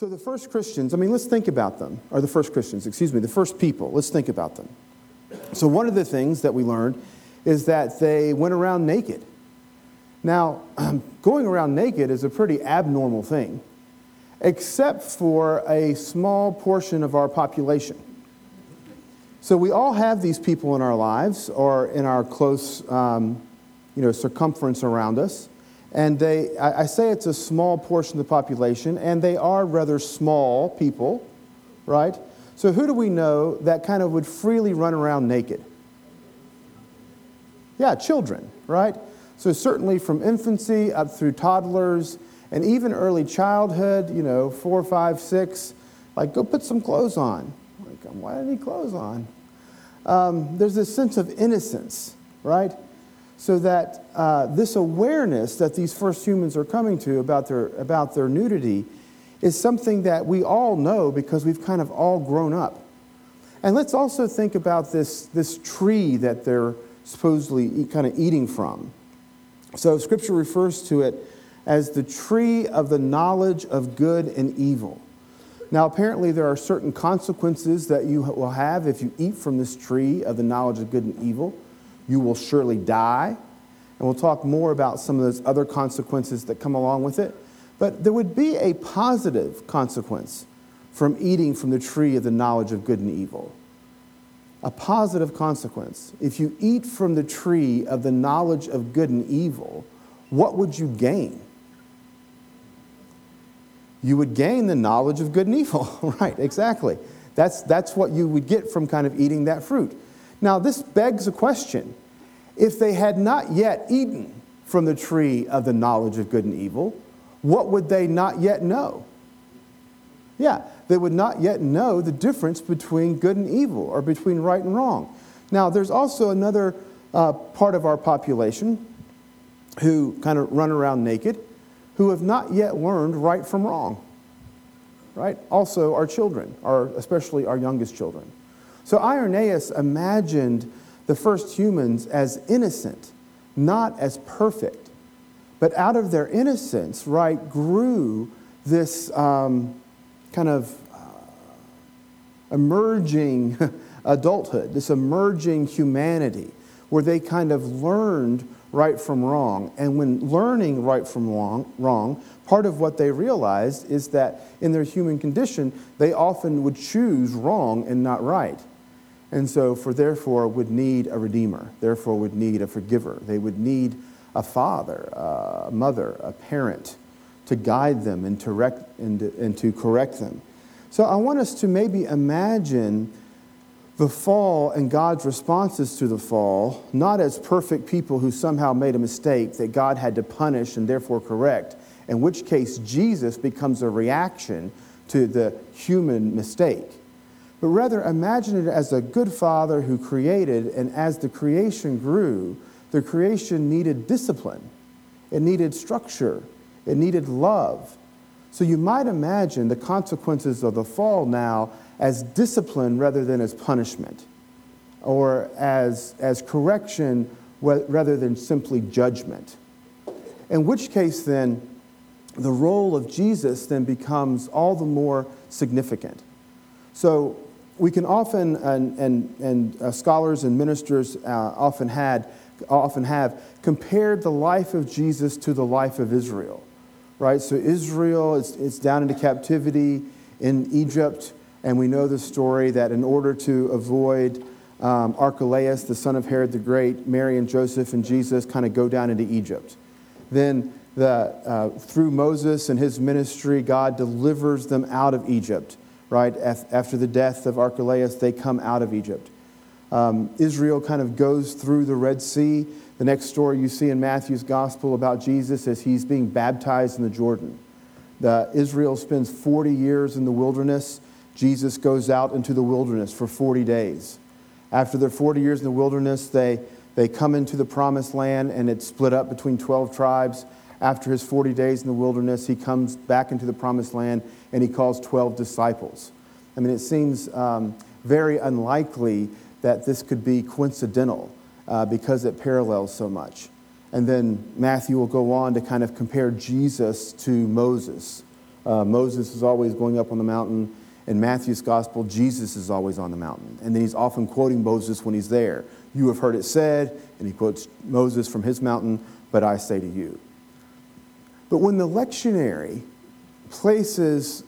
So the first Christians, I mean, let's think about them, or the first Christians, excuse me, the first people, let's think about them. So one of the things that we learned is that they went around naked. Now, going around naked is a pretty abnormal thing, except for a small portion of our population. So we all have these people in our lives or in our close um, you know, circumference around us. And they, I, I say it's a small portion of the population, and they are rather small people, right? So who do we know that kind of would freely run around naked? Yeah, children, right? So certainly from infancy up through toddlers and even early childhood, you know, four, five, six, like go put some clothes on. Like, why do I need clothes on? Um, there's this sense of innocence, right? So that uh, this awareness that these first humans are coming to about their, about their nudity is something that we all know because we've kind of all grown up. And let's also think about this, this tree that they're supposedly kind of eating from. So, Scripture refers to it as the tree of the knowledge of good and evil. Now, apparently, there are certain consequences that you will have if you eat from this tree of the knowledge of good and evil. You will surely die. And we'll talk more about some of those other consequences that come along with it. But there would be a positive consequence from eating from the tree of the knowledge of good and evil a positive consequence. If you eat from the tree of the knowledge of good and evil, what would you gain? You would gain the knowledge of good and evil, right? Exactly. That's, that's what you would get from kind of eating that fruit. Now, this begs a question. If they had not yet eaten from the tree of the knowledge of good and evil, what would they not yet know? Yeah, they would not yet know the difference between good and evil or between right and wrong. Now, there's also another uh, part of our population who kind of run around naked who have not yet learned right from wrong. Right? Also, our children, our, especially our youngest children. So, Irenaeus imagined the first humans as innocent, not as perfect. But out of their innocence, right, grew this um, kind of emerging adulthood, this emerging humanity, where they kind of learned right from wrong. And when learning right from wrong, wrong, part of what they realized is that in their human condition, they often would choose wrong and not right. And so, for therefore, would need a redeemer, therefore, would need a forgiver. They would need a father, a mother, a parent to guide them and to, rec- and to, and to correct them. So I want us to maybe imagine the fall and God's responses to the fall, not as perfect people who somehow made a mistake that God had to punish and therefore correct, in which case Jesus becomes a reaction to the human mistake. But rather imagine it as a good father who created, and as the creation grew, the creation needed discipline, it needed structure, it needed love. So you might imagine the consequences of the fall now as discipline rather than as punishment, or as, as correction rather than simply judgment. In which case, then, the role of Jesus then becomes all the more significant. So we can often, and, and, and uh, scholars and ministers uh, often, had, often have, compared the life of Jesus to the life of Israel right? So Israel is, is down into captivity in Egypt, and we know the story that in order to avoid um, Archelaus, the son of Herod the Great, Mary and Joseph and Jesus kind of go down into Egypt. Then, the, uh, through Moses and his ministry, God delivers them out of Egypt, right? After the death of Archelaus, they come out of Egypt. Um, Israel kind of goes through the Red Sea. The next story you see in Matthew's gospel about Jesus is he's being baptized in the Jordan. The, Israel spends 40 years in the wilderness. Jesus goes out into the wilderness for 40 days. After their 40 years in the wilderness, they, they come into the promised land and it's split up between 12 tribes. After his 40 days in the wilderness, he comes back into the promised land and he calls 12 disciples. I mean, it seems um, very unlikely that this could be coincidental uh, because it parallels so much. And then Matthew will go on to kind of compare Jesus to Moses, Uh, Moses is always going up on the mountain. In Matthew's gospel, Jesus is always on the mountain. And then he's often quoting Moses when he's there. You have heard it said, and he quotes Moses from his mountain, but I say to you. But when the lectionary places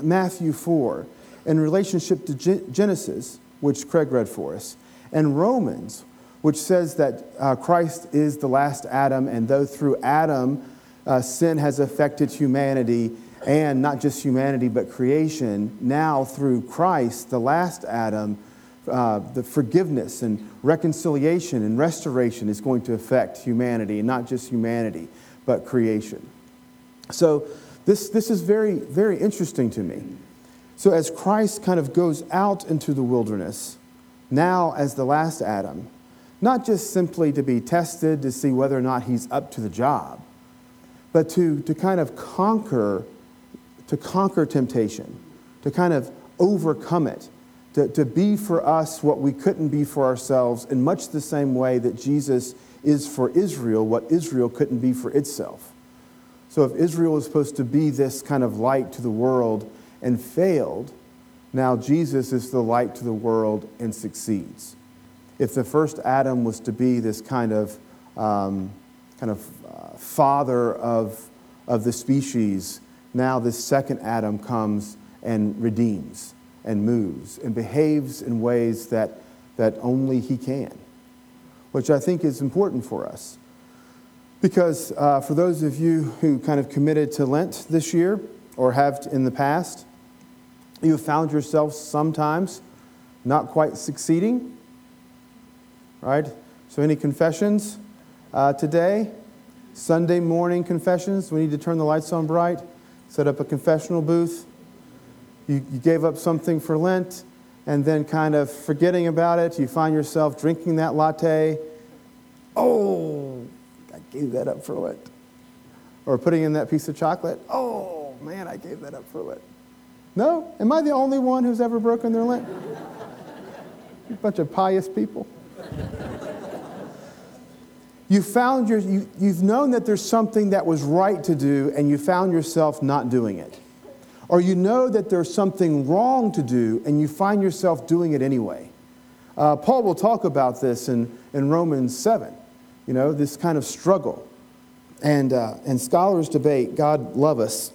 Matthew 4 in relationship to Genesis, which Craig read for us, and Romans, which says that uh, Christ is the last Adam, and though through Adam uh, sin has affected humanity, and not just humanity but creation, now through Christ, the last Adam, uh, the forgiveness and reconciliation and restoration is going to affect humanity, and not just humanity, but creation. So, this, this is very, very interesting to me. So, as Christ kind of goes out into the wilderness, now as the last Adam, not just simply to be tested to see whether or not he's up to the job, but to, to kind of conquer, to conquer temptation, to kind of overcome it, to, to be for us what we couldn't be for ourselves in much the same way that Jesus is for Israel what Israel couldn't be for itself. So if Israel was supposed to be this kind of light to the world and failed, now Jesus is the light to the world and succeeds. If the first Adam was to be this kind of um, kind of uh, father of, of the species, now this second Adam comes and redeems and moves and behaves in ways that, that only he can, which I think is important for us. Because uh, for those of you who kind of committed to Lent this year or have in the past, you have found yourself sometimes not quite succeeding. Right? So, any confessions uh, today? Sunday morning confessions. We need to turn the lights on bright, set up a confessional booth. You, you gave up something for Lent, and then kind of forgetting about it, you find yourself drinking that latte. Oh, gave that up for Lent. Or putting in that piece of chocolate. Oh, man, I gave that up for Lent. No? Am I the only one who's ever broken their Lent? A bunch of pious people. You found your, you, you've known that there's something that was right to do, and you found yourself not doing it. Or you know that there's something wrong to do, and you find yourself doing it anyway. Uh, Paul will talk about this in, in Romans 7 you know, this kind of struggle. And, uh, and scholars debate, God love us,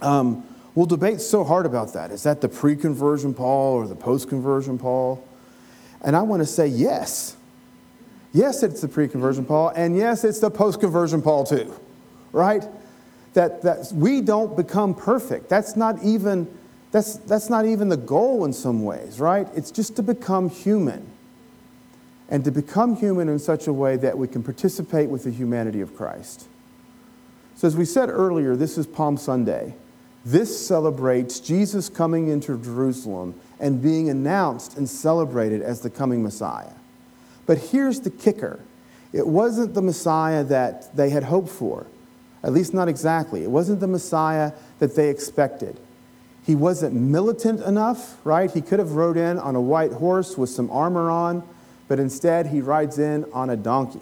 um, will debate so hard about that. Is that the pre conversion Paul or the post conversion Paul? And I want to say yes. Yes, it's the pre conversion Paul, and yes, it's the post conversion Paul too, right? That, that we don't become perfect. That's not even. That's, that's not even the goal in some ways, right? It's just to become human and to become human in such a way that we can participate with the humanity of Christ. So, as we said earlier, this is Palm Sunday. This celebrates Jesus coming into Jerusalem and being announced and celebrated as the coming Messiah. But here's the kicker it wasn't the Messiah that they had hoped for, at least not exactly. It wasn't the Messiah that they expected. He wasn't militant enough, right? He could have rode in on a white horse with some armor on but instead he rides in on a donkey.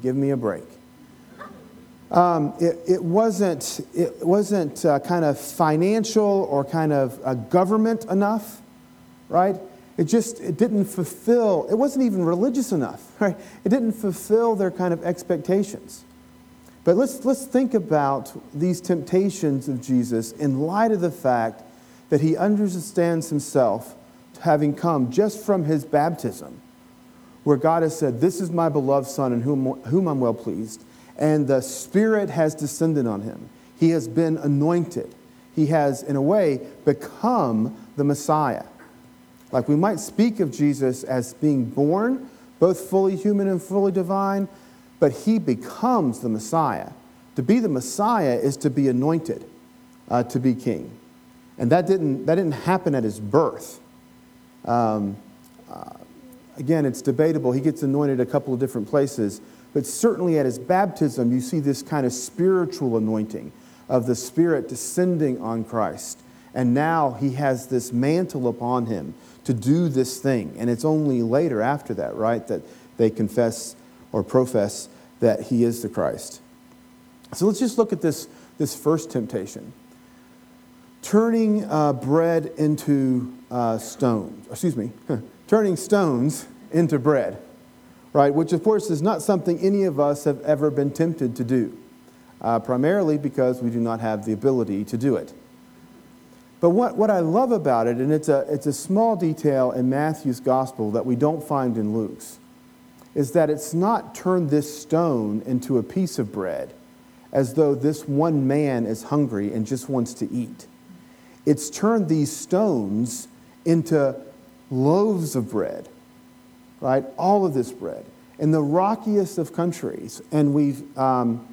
Give me a break. Um, it, it, wasn't, it wasn't uh, kind of financial or kind of uh, government enough, right? It just it didn't fulfill, it wasn't even religious enough, right? It didn't fulfill their kind of expectations. But let's, let's think about these temptations of Jesus in light of the fact that he understands himself having come just from his baptism where God has said, This is my beloved Son in whom, whom I'm well pleased. And the Spirit has descended on him. He has been anointed. He has, in a way, become the Messiah. Like we might speak of Jesus as being born, both fully human and fully divine, but he becomes the Messiah. To be the Messiah is to be anointed, uh, to be king. And that didn't, that didn't happen at his birth. Um, uh, again, it's debatable. He gets anointed a couple of different places, but certainly at his baptism, you see this kind of spiritual anointing of the Spirit descending on Christ. And now he has this mantle upon him to do this thing. And it's only later after that, right, that they confess or profess that he is the Christ. So let's just look at this, this first temptation. turning uh, bread into uh, stones, excuse me, turning stones into bread, right? Which, of course, is not something any of us have ever been tempted to do, uh, primarily because we do not have the ability to do it. But what, what I love about it, and it's a, it's a small detail in Matthew's gospel that we don't find in Luke's, is that it's not turned this stone into a piece of bread as though this one man is hungry and just wants to eat. It's turned these stones into loaves of bread, right? All of this bread. In the rockiest of countries, and we've, um,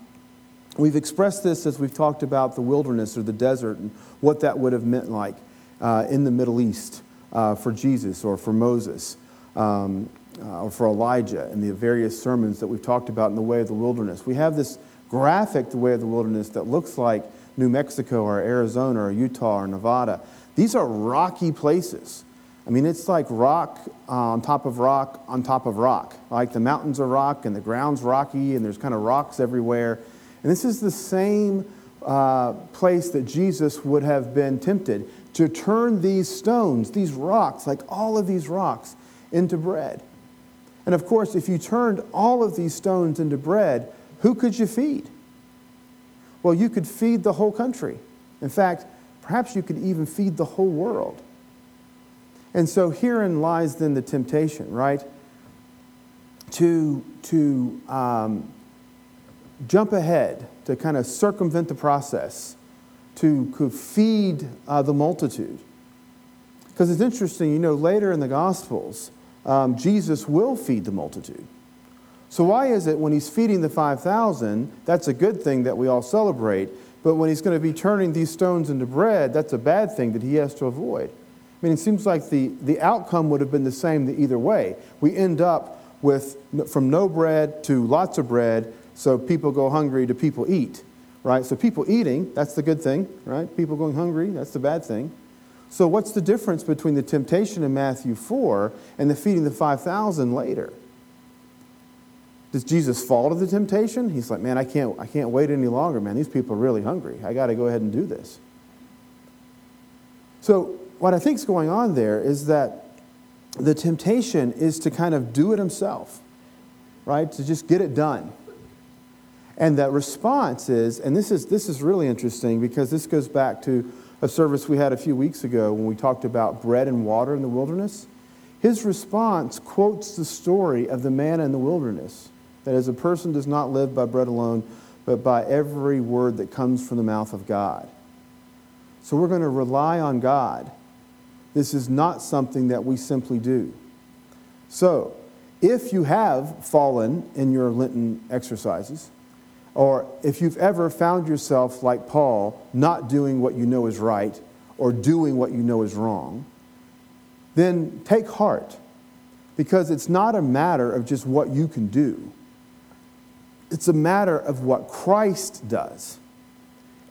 we've expressed this as we've talked about the wilderness or the desert and what that would have meant like uh, in the Middle East uh, for Jesus or for Moses. Um, uh, or for Elijah and the various sermons that we've talked about in the way of the wilderness. We have this graphic, the way of the wilderness, that looks like New Mexico or Arizona or Utah or Nevada. These are rocky places. I mean, it's like rock on top of rock on top of rock. Like the mountains are rock and the ground's rocky and there's kind of rocks everywhere. And this is the same uh, place that Jesus would have been tempted to turn these stones, these rocks, like all of these rocks, into bread. And of course, if you turned all of these stones into bread, who could you feed? Well, you could feed the whole country. In fact, perhaps you could even feed the whole world. And so herein lies then the temptation, right? To, to um, jump ahead, to kind of circumvent the process, to, feed uh, the multitude. Because it's interesting, you know, later in the Gospels, um, Jesus will feed the multitude. So, why is it when he's feeding the 5,000, that's a good thing that we all celebrate, but when he's going to be turning these stones into bread, that's a bad thing that he has to avoid? I mean, it seems like the, the outcome would have been the same either way. We end up with from no bread to lots of bread, so people go hungry to people eat, right? So, people eating, that's the good thing, right? People going hungry, that's the bad thing. So, what's the difference between the temptation in Matthew 4 and the feeding the 5,000 later? Does Jesus fall to the temptation? He's like, man, I can't, I can't wait any longer, man. These people are really hungry. I got to go ahead and do this. So, what I think is going on there is that the temptation is to kind of do it himself, right? To just get it done. And that response is, and this is, this is really interesting because this goes back to a service we had a few weeks ago when we talked about bread and water in the wilderness. His response quotes the story of the man in the wilderness that as a person does not live by bread alone, but by every word that comes from the mouth of God. So we're going to rely on God. This is not something that we simply do. So, if you have fallen in your Lenten exercises, or if you've ever found yourself, like Paul, not doing what you know is right or doing what you know is wrong, then take heart because it's not a matter of just what you can do. It's a matter of what Christ does.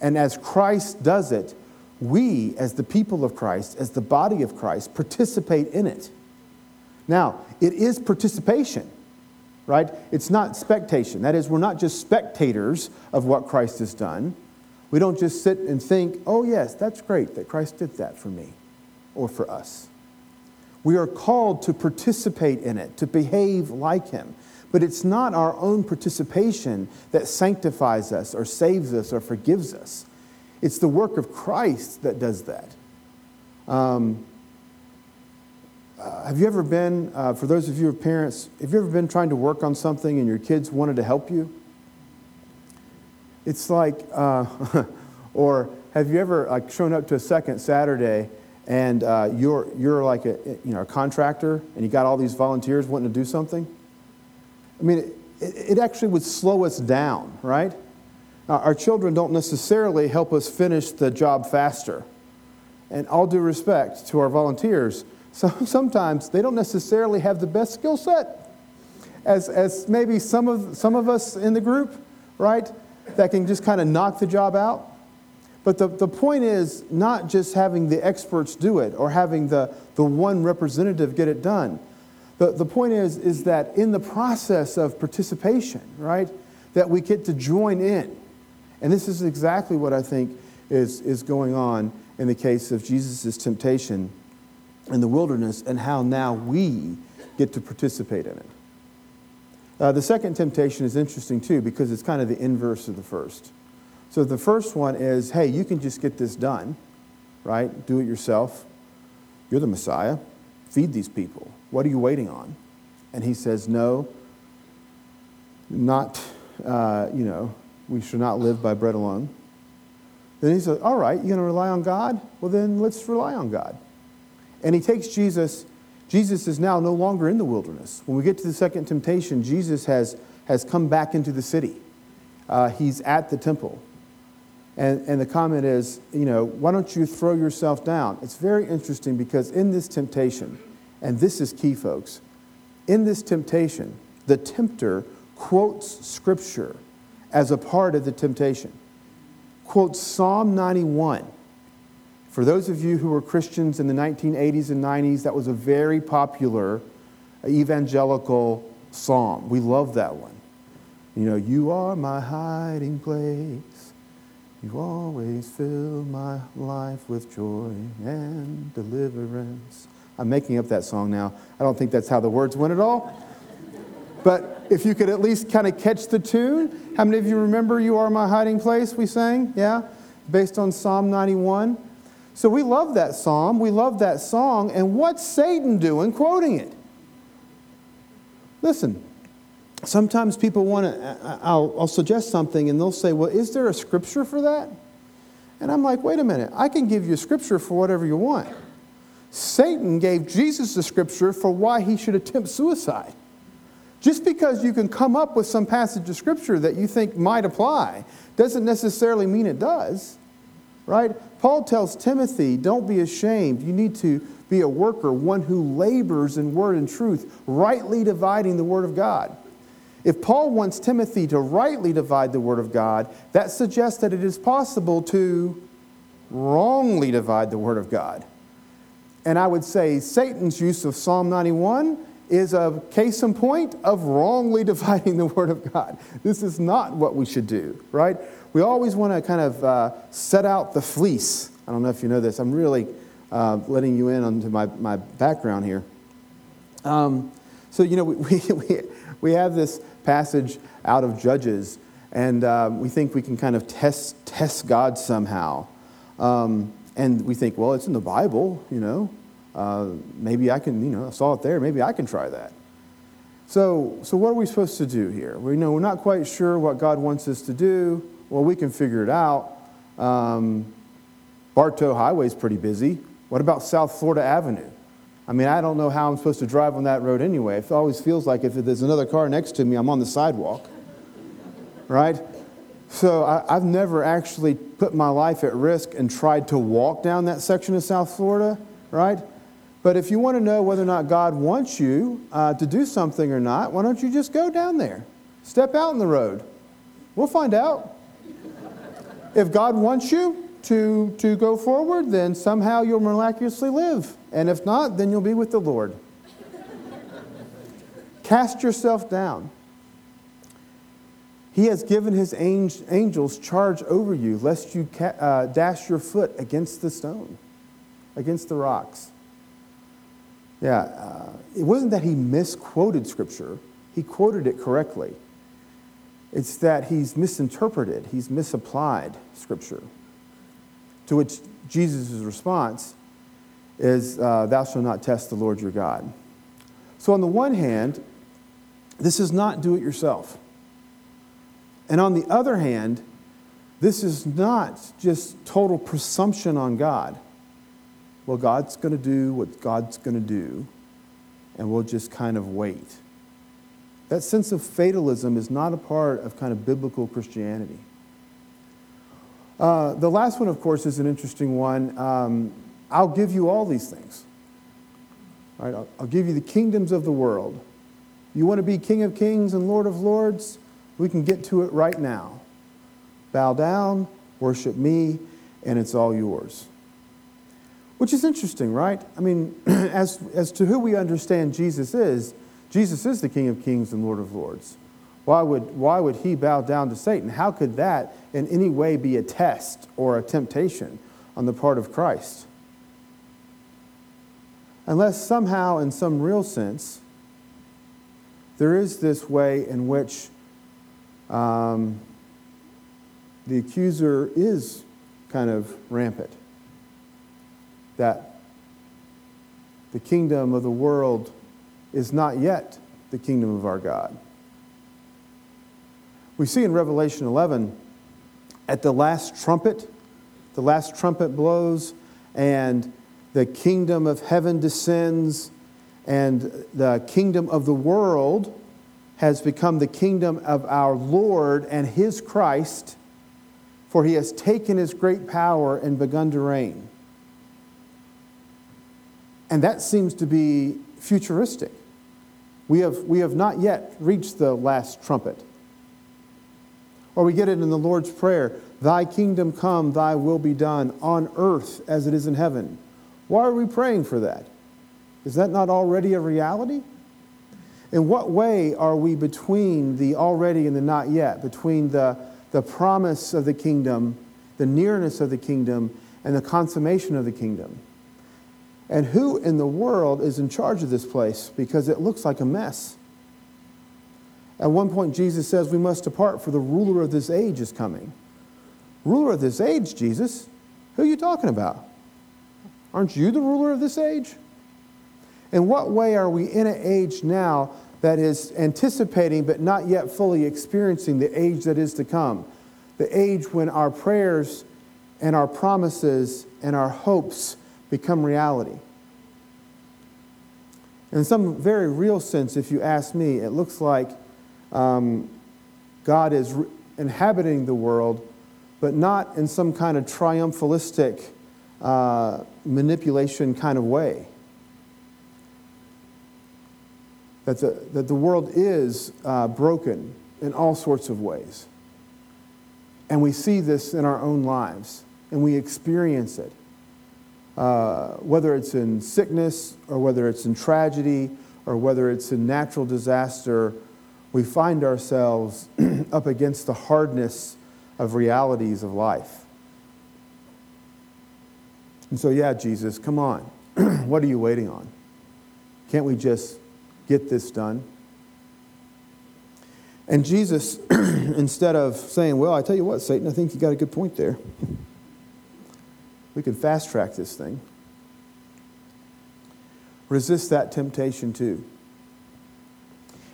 And as Christ does it, we, as the people of Christ, as the body of Christ, participate in it. Now, it is participation right? It's not spectation. That is, we're not just spectators of what Christ has done. We don't just sit and think, oh, yes, that's great that Christ did that for me or for us. We are called to participate in it, to behave like Him. But it's not our own participation that sanctifies us or saves us or forgives us. It's the work of Christ that does that. Um, uh, have you ever been, uh, for those of you who are parents, have you ever been trying to work on something and your kids wanted to help you? It's like, uh, or have you ever like shown up to a second Saturday and uh, you're, you're like a, you know, a contractor and you got all these volunteers wanting to do something? I mean, it, it actually would slow us down, right? Our children don't necessarily help us finish the job faster. And all due respect to our volunteers, so sometimes they don't necessarily have the best skill set as, as maybe some of, some of us in the group, right? That can just kind of knock the job out. But the, the point is not just having the experts do it or having the, the one representative get it done. The, the point is, is that in the process of participation, right, that we get to join in. And this is exactly what I think is, is going on in the case of Jesus' temptation in the wilderness and how now we get to participate in it. Uh, the second temptation is interesting too because it's kind of the inverse of the first. So the first one is hey, you can just get this done, right? Do it yourself. You're the Messiah. Feed these people. What are you waiting on? And he says, no, not, uh, you know, we should not live by bread alone. Then he says, all right, you're going to rely on God? Well, then let's rely on God. And he takes Jesus. Jesus is now no longer in the wilderness. When we get to the second temptation, Jesus has, has come back into the city. Uh, he's at the temple. And, and the comment is, you know, why don't you throw yourself down? It's very interesting because in this temptation, and this is key, folks, in this temptation, the tempter quotes scripture as a part of the temptation. Quote Psalm 91. For those of you who were Christians in the 1980s and 90s, that was a very popular evangelical psalm. We love that one. You know, you are my hiding place. You always fill my life with joy and deliverance. I'm making up that song now. I don't think that's how the words went at all. But if you could at least kind of catch the tune, how many of you remember You Are My Hiding Place? We sang, yeah? Based on Psalm 91. So we love that psalm, we love that song, and what's Satan doing quoting it? Listen, sometimes people want to, I'll, I'll suggest something and they'll say, Well, is there a scripture for that? And I'm like, Wait a minute, I can give you a scripture for whatever you want. Satan gave Jesus the scripture for why he should attempt suicide. Just because you can come up with some passage of scripture that you think might apply doesn't necessarily mean it does, right? Paul tells Timothy, don't be ashamed. You need to be a worker, one who labors in word and truth, rightly dividing the word of God. If Paul wants Timothy to rightly divide the word of God, that suggests that it is possible to wrongly divide the word of God. And I would say Satan's use of Psalm 91 is a case in point of wrongly dividing the Word of God. This is not what we should do, right? We always want to kind of uh, set out the fleece. I don't know if you know this. I'm really uh, letting you in onto my, my background here. Um, so, you know, we, we, we have this passage out of Judges, and uh, we think we can kind of test, test God somehow. Um, and we think, well, it's in the Bible, you know. Uh, maybe I can, you know, I saw it there. Maybe I can try that. So, so what are we supposed to do here? We know we're not quite sure what God wants us to do. Well, we can figure it out. Um, Bartow Highway is pretty busy. What about South Florida Avenue? I mean, I don't know how I'm supposed to drive on that road anyway. It always feels like if there's another car next to me, I'm on the sidewalk. right? So I, have never actually put my life at risk and tried to walk down that section of South Florida, right? But if you want to know whether or not God wants you uh, to do something or not, why don't you just go down there? Step out in the road. We'll find out. if God wants you to, to go forward, then somehow you'll miraculously live. And if not, then you'll be with the Lord. Cast yourself down. He has given his angels charge over you, lest you uh, dash your foot against the stone, against the rocks. Yeah, uh, it wasn't that he misquoted Scripture, he quoted it correctly. It's that he's misinterpreted, he's misapplied Scripture. To which Jesus' response is, uh, Thou shalt not test the Lord your God. So, on the one hand, this is not do it yourself. And on the other hand, this is not just total presumption on God. Well, God's going to do what God's going to do, and we'll just kind of wait. That sense of fatalism is not a part of kind of biblical Christianity. Uh, the last one, of course, is an interesting one. Um, I'll give you all these things. Right? I'll, I'll give you the kingdoms of the world. You want to be King of Kings and Lord of Lords? We can get to it right now. Bow down, worship me, and it's all yours. Which is interesting, right? I mean, as, as to who we understand Jesus is, Jesus is the King of Kings and Lord of Lords. Why would, why would he bow down to Satan? How could that in any way be a test or a temptation on the part of Christ. Unless somehow, in some real sense, there is this way in which um, the accuser is kind of rampant. That the kingdom of the world is not yet the kingdom of our God. We see in Revelation 11, at the last trumpet, the last trumpet blows, and the kingdom of heaven descends, and the kingdom of the world has become the kingdom of our Lord and his Christ, for he has taken his great power and begun to reign. And that seems to be futuristic. We have, we have not yet reached the last trumpet. Or we get it in the Lord's Prayer Thy kingdom come, thy will be done on earth as it is in heaven. Why are we praying for that? Is that not already a reality? In what way are we between the already and the not yet, between the, the promise of the kingdom, the nearness of the kingdom, and the consummation of the kingdom? And who in the world is in charge of this place? Because it looks like a mess. At one point, Jesus says, We must depart, for the ruler of this age is coming. Ruler of this age, Jesus? Who are you talking about? Aren't you the ruler of this age? In what way are we in an age now that is anticipating but not yet fully experiencing the age that is to come? The age when our prayers and our promises and our hopes become reality. In some very real sense, if you ask me, it looks like um, God is re- inhabiting the world, but not in some kind of triumphalistic uh, manipulation kind of way. That the, that the world is uh, broken in all sorts of ways. And we see this in our own lives, and we experience it. Uh, whether it's in sickness, or whether it's in tragedy, or whether it's in natural disaster, we find ourselves up against the hardness of realities of life. And so, yeah, Jesus, come on. what are you waiting on? Can't we just get this done? And Jesus, instead of saying, Well, I tell you what, Satan, I think you got a good point there. we can fast track this thing. Resist that temptation too.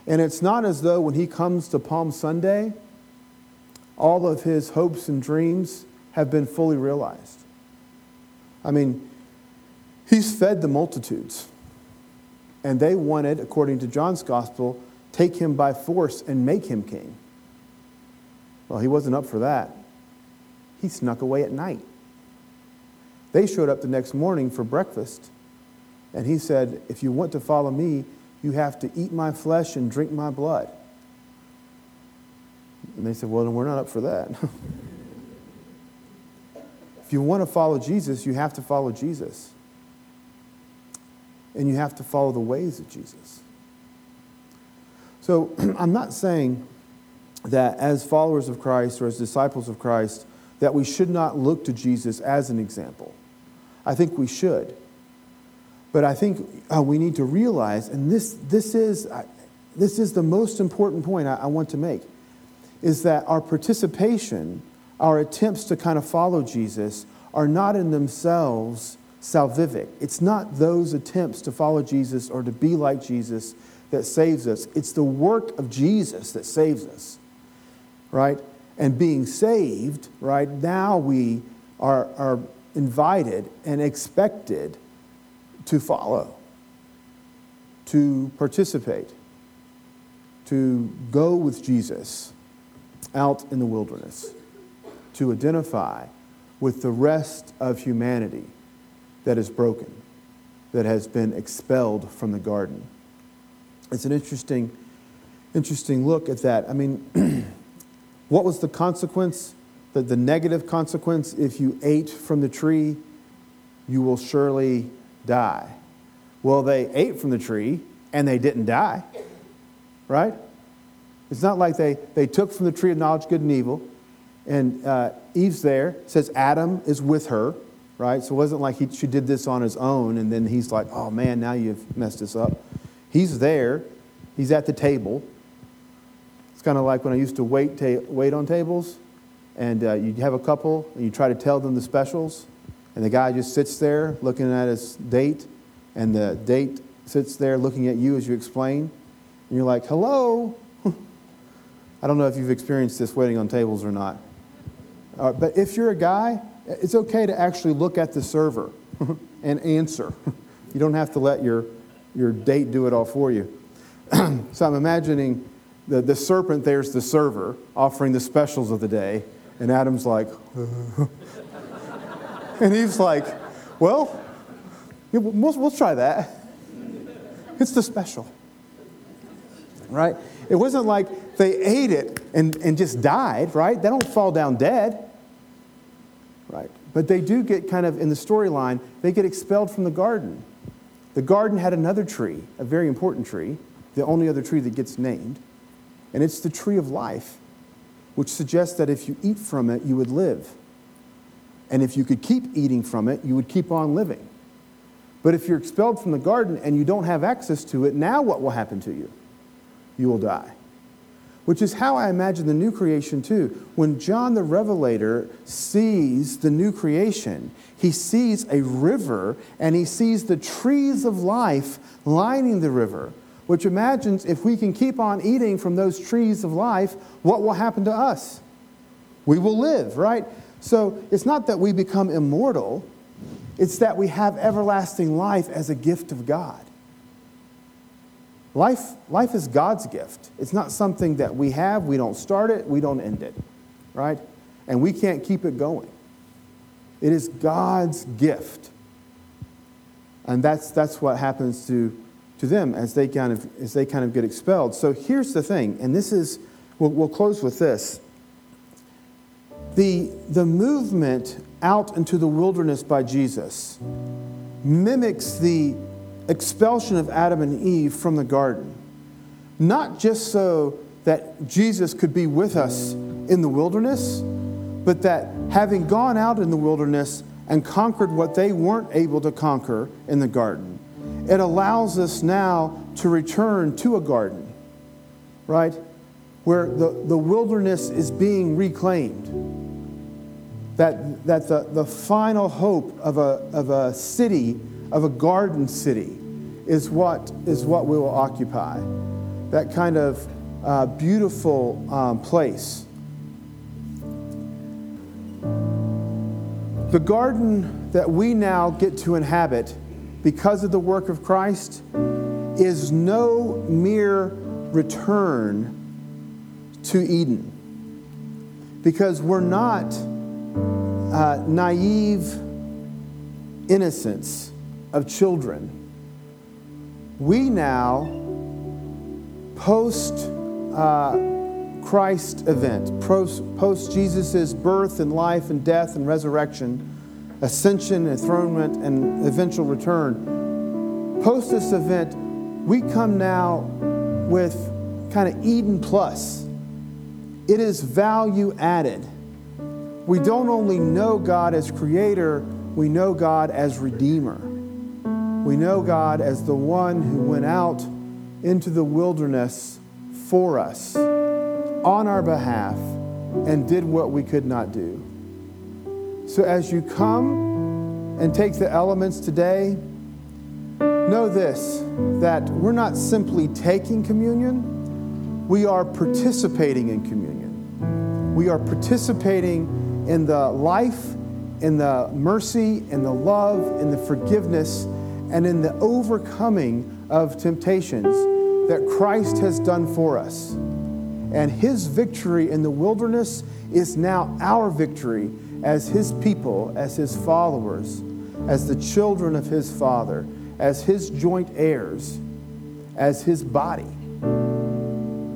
And it's not as though when he comes to Palm Sunday, all of his hopes and dreams have been fully realized. I mean, he's fed the multitudes. And they wanted, according to John's gospel, take him by force and make him king. Well, he wasn't up for that. He snuck away at night. They showed up the next morning for breakfast. And he said, If you want to follow me, you have to eat my flesh and drink my blood. And they said, Well, then we're not up for that. if you want to follow Jesus, you have to follow Jesus. And you have to follow the ways of Jesus. So I'm not saying that as followers of Christ or as disciples of Christ, that we should not look to Jesus as an example. I think we should. But I think uh, we need to realize, and this, this, is, uh, this is the most important point I, I want to make, is that our participation, our attempts to kind of follow Jesus, are not in themselves salvific. It's not those attempts to follow Jesus or to be like Jesus that saves us. It's the work of Jesus that saves us, right? And being saved, right, now we are, are invited and expected to follow, to participate, to go with Jesus out in the wilderness, to identify with the rest of humanity that is broken, that has been expelled from the garden. It's an interesting, interesting look at that. I mean, what was the consequence? The, the negative consequence if you ate from the tree, you will surely die. Well, they ate from the tree and they didn't die, right? It's not like they, they took from the tree of knowledge, good and evil, and uh, Eve's there, says Adam is with her, right? So it wasn't like he, she did this on his own and then he's like, oh man, now you've messed this up. He's there, he's at the table. It's kind of like when I used to wait, ta- wait on tables and uh, you have a couple and you try to tell them the specials and the guy just sits there looking at his date and the date sits there looking at you as you explain. And you're like, hello. I don't know if you've experienced this waiting on tables or not. Uh, but if you're a guy, it's okay to actually look at the server and answer. You don't have to let your, your date do it all for you. so I'm imagining the, the serpent there's the server offering the specials of the day, and Adam's like, and Eve's like, well, we'll, we'll try that. It's the special. Right? It wasn't like they ate it and, and just died, right? They don't fall down dead. Right? But they do get kind of, in the storyline, they get expelled from the garden. The garden had another tree, a very important tree, the only other tree that gets named, and it's the tree of life, which suggests that if you eat from it, you would live. And if you could keep eating from it, you would keep on living. But if you're expelled from the garden and you don't have access to it, now what will happen to you? You will die. Which is how I imagine the new creation too. When John the Revelator sees the new creation, he sees a river and he sees the trees of life lining the river, which imagines if we can keep on eating from those trees of life, what will happen to us? We will live, right? So it's not that we become immortal, it's that we have everlasting life as a gift of God. Life, life is God's gift. It's not something that we have, we don't start it, we don't end it, right? And we can't keep it going. It is God's gift. And that's, that's what happens to, to them as they, kind of, as they kind of get expelled. So here's the thing, and this is, we'll, we'll close with this. The, the movement out into the wilderness by Jesus mimics the expulsion of Adam and Eve from the garden. Not just so that Jesus could be with us in the wilderness, but that having gone out in the wilderness and conquered what they weren't able to conquer in the garden, it allows us now to return to a garden, right? Where the, the wilderness is being reclaimed that, that the, the final hope of a, of a city, of a garden city, is what, is what we will occupy. That kind of uh, beautiful um, place. The garden that we now get to inhabit because of the work of Christ is no mere return to Eden. Because we're not uh, naive innocence of children. We now, post uh, Christ event, post Jesus' birth and life and death and resurrection, ascension, enthronement, and eventual return, post this event, we come now with kind of Eden plus. It is value added we don't only know God as creator, we know God as redeemer. We know God as the one who went out into the wilderness for us on our behalf and did what we could not do. So as you come and take the elements today, know this that we're not simply taking communion, we are participating in communion. We are participating in the life, in the mercy, in the love, in the forgiveness, and in the overcoming of temptations that Christ has done for us. And his victory in the wilderness is now our victory as his people, as his followers, as the children of his Father, as his joint heirs, as his body.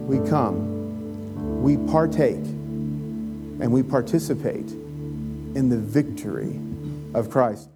We come, we partake and we participate in the victory of Christ.